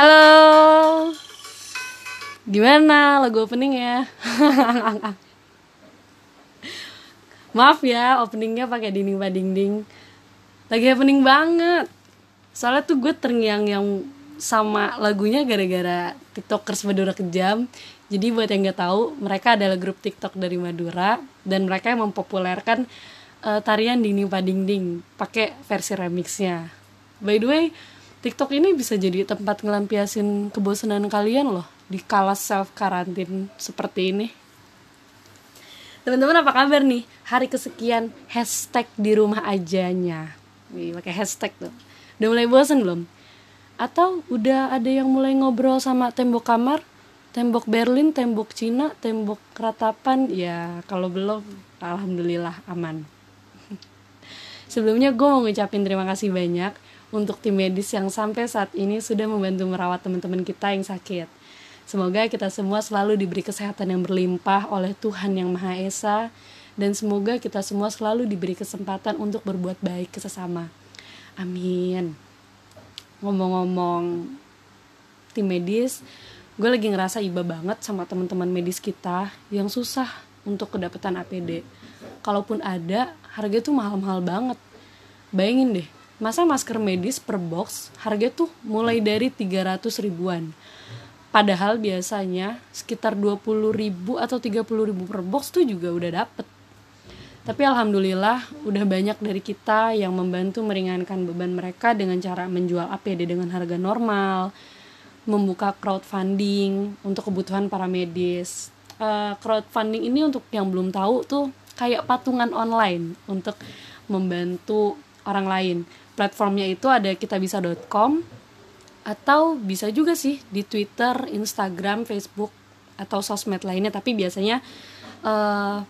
Halo. Gimana lagu opening ya? Maaf ya, openingnya pakai dinding dinding. Lagi opening banget. Soalnya tuh gue terngiang yang sama lagunya gara-gara tiktokers Madura kejam. Jadi buat yang nggak tahu, mereka adalah grup TikTok dari Madura dan mereka yang mempopulerkan uh, tarian dinding dinding pakai versi remixnya. By the way, TikTok ini bisa jadi tempat ngelampiasin kebosanan kalian loh di kala self karantin seperti ini. Teman-teman apa kabar nih? Hari kesekian hashtag di rumah ajanya. Wih, pakai hashtag tuh. Udah mulai bosan belum? Atau udah ada yang mulai ngobrol sama tembok kamar? Tembok Berlin, tembok Cina, tembok ratapan? Ya, kalau belum, alhamdulillah aman. Sebelumnya gue mau ngucapin terima kasih banyak untuk tim medis yang sampai saat ini sudah membantu merawat teman-teman kita yang sakit Semoga kita semua selalu diberi kesehatan yang berlimpah oleh Tuhan Yang Maha Esa dan semoga kita semua selalu diberi kesempatan untuk berbuat baik ke sesama. Amin. Ngomong-ngomong tim medis, gue lagi ngerasa iba banget sama teman-teman medis kita yang susah untuk kedapatan APD. Kalaupun ada, harga tuh mahal-mahal banget. Bayangin deh, masa masker medis per box harga tuh mulai dari 300 ribuan Padahal biasanya sekitar 20 ribu atau 30 ribu per box tuh juga udah dapet. Tapi alhamdulillah udah banyak dari kita yang membantu meringankan beban mereka dengan cara menjual APD dengan harga normal, membuka crowdfunding untuk kebutuhan para medis. Uh, crowdfunding ini untuk yang belum tahu tuh kayak patungan online untuk membantu orang lain. Platformnya itu ada kitabisa.com atau bisa juga sih di Twitter, Instagram, Facebook atau sosmed lainnya tapi biasanya uh,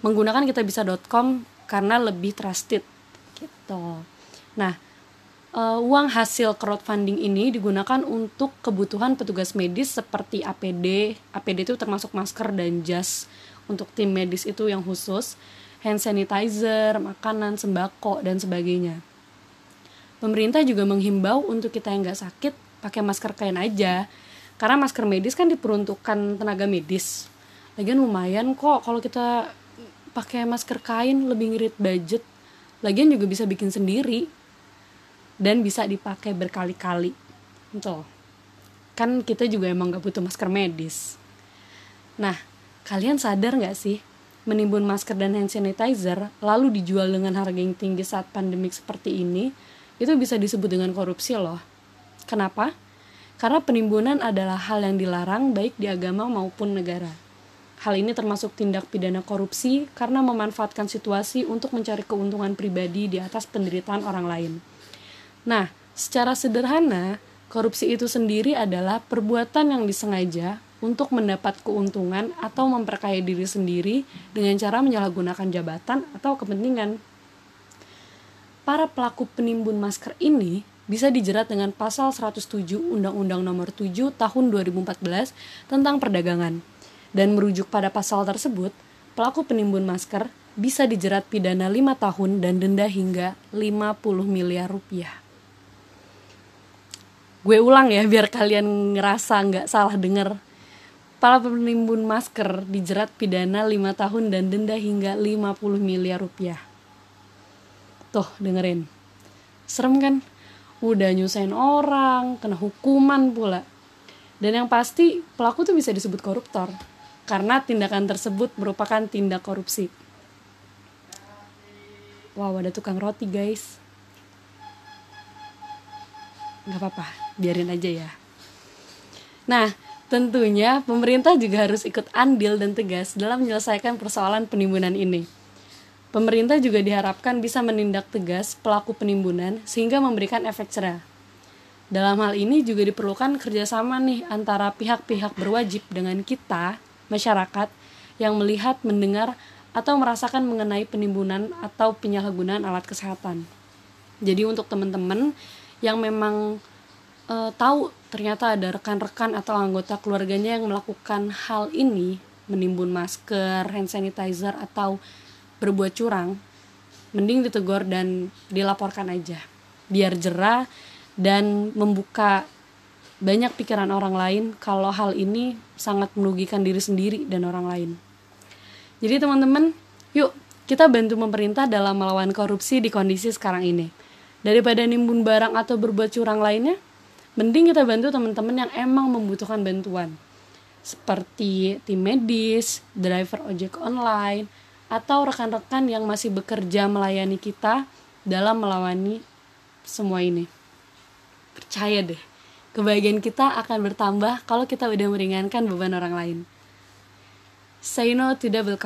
menggunakan kita bisa.com karena lebih trusted gitu. Nah, uh, uang hasil crowdfunding ini digunakan untuk kebutuhan petugas medis seperti APD. APD itu termasuk masker dan jas untuk tim medis itu yang khusus, hand sanitizer, makanan, sembako dan sebagainya. Pemerintah juga menghimbau untuk kita yang nggak sakit pakai masker kain aja. Karena masker medis kan diperuntukkan tenaga medis. Lagian lumayan kok kalau kita pakai masker kain lebih ngirit budget. Lagian juga bisa bikin sendiri. Dan bisa dipakai berkali-kali. Tuh. Kan kita juga emang gak butuh masker medis. Nah, kalian sadar gak sih menimbun masker dan hand sanitizer lalu dijual dengan harga yang tinggi saat pandemik seperti ini itu bisa disebut dengan korupsi loh. Kenapa? Karena penimbunan adalah hal yang dilarang baik di agama maupun negara. Hal ini termasuk tindak pidana korupsi karena memanfaatkan situasi untuk mencari keuntungan pribadi di atas penderitaan orang lain. Nah, secara sederhana, korupsi itu sendiri adalah perbuatan yang disengaja untuk mendapat keuntungan atau memperkaya diri sendiri dengan cara menyalahgunakan jabatan atau kepentingan para pelaku penimbun masker ini bisa dijerat dengan pasal 107 Undang-Undang Nomor 7 Tahun 2014 tentang perdagangan. Dan merujuk pada pasal tersebut, pelaku penimbun masker bisa dijerat pidana 5 tahun dan denda hingga 50 miliar rupiah. Gue ulang ya biar kalian ngerasa nggak salah denger. Para penimbun masker dijerat pidana 5 tahun dan denda hingga 50 miliar rupiah. Tuh dengerin. Serem kan? Udah nyusahin orang, kena hukuman pula. Dan yang pasti pelaku tuh bisa disebut koruptor. Karena tindakan tersebut merupakan tindak korupsi. Wow, ada tukang roti guys. Gak apa-apa, biarin aja ya. Nah, tentunya pemerintah juga harus ikut andil dan tegas dalam menyelesaikan persoalan penimbunan ini Pemerintah juga diharapkan bisa menindak tegas pelaku penimbunan sehingga memberikan efek cerah. Dalam hal ini juga diperlukan kerjasama nih antara pihak-pihak berwajib dengan kita, masyarakat, yang melihat, mendengar, atau merasakan mengenai penimbunan atau penyalahgunaan alat kesehatan. Jadi untuk teman-teman yang memang e, tahu ternyata ada rekan-rekan atau anggota keluarganya yang melakukan hal ini, menimbun masker, hand sanitizer, atau berbuat curang mending ditegur dan dilaporkan aja biar jerah dan membuka banyak pikiran orang lain kalau hal ini sangat merugikan diri sendiri dan orang lain. Jadi teman-teman, yuk kita bantu pemerintah dalam melawan korupsi di kondisi sekarang ini. Daripada nimbun barang atau berbuat curang lainnya, mending kita bantu teman-teman yang emang membutuhkan bantuan. Seperti tim medis, driver ojek online, atau rekan-rekan yang masih bekerja melayani kita dalam melawani semua ini. Percaya deh, kebahagiaan kita akan bertambah kalau kita udah meringankan beban orang lain. Say no to double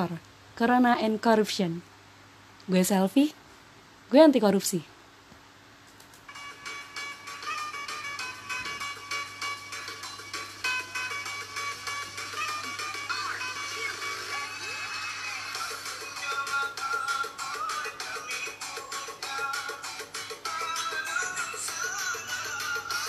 corona and corruption. Gue selfie, gue anti korupsi.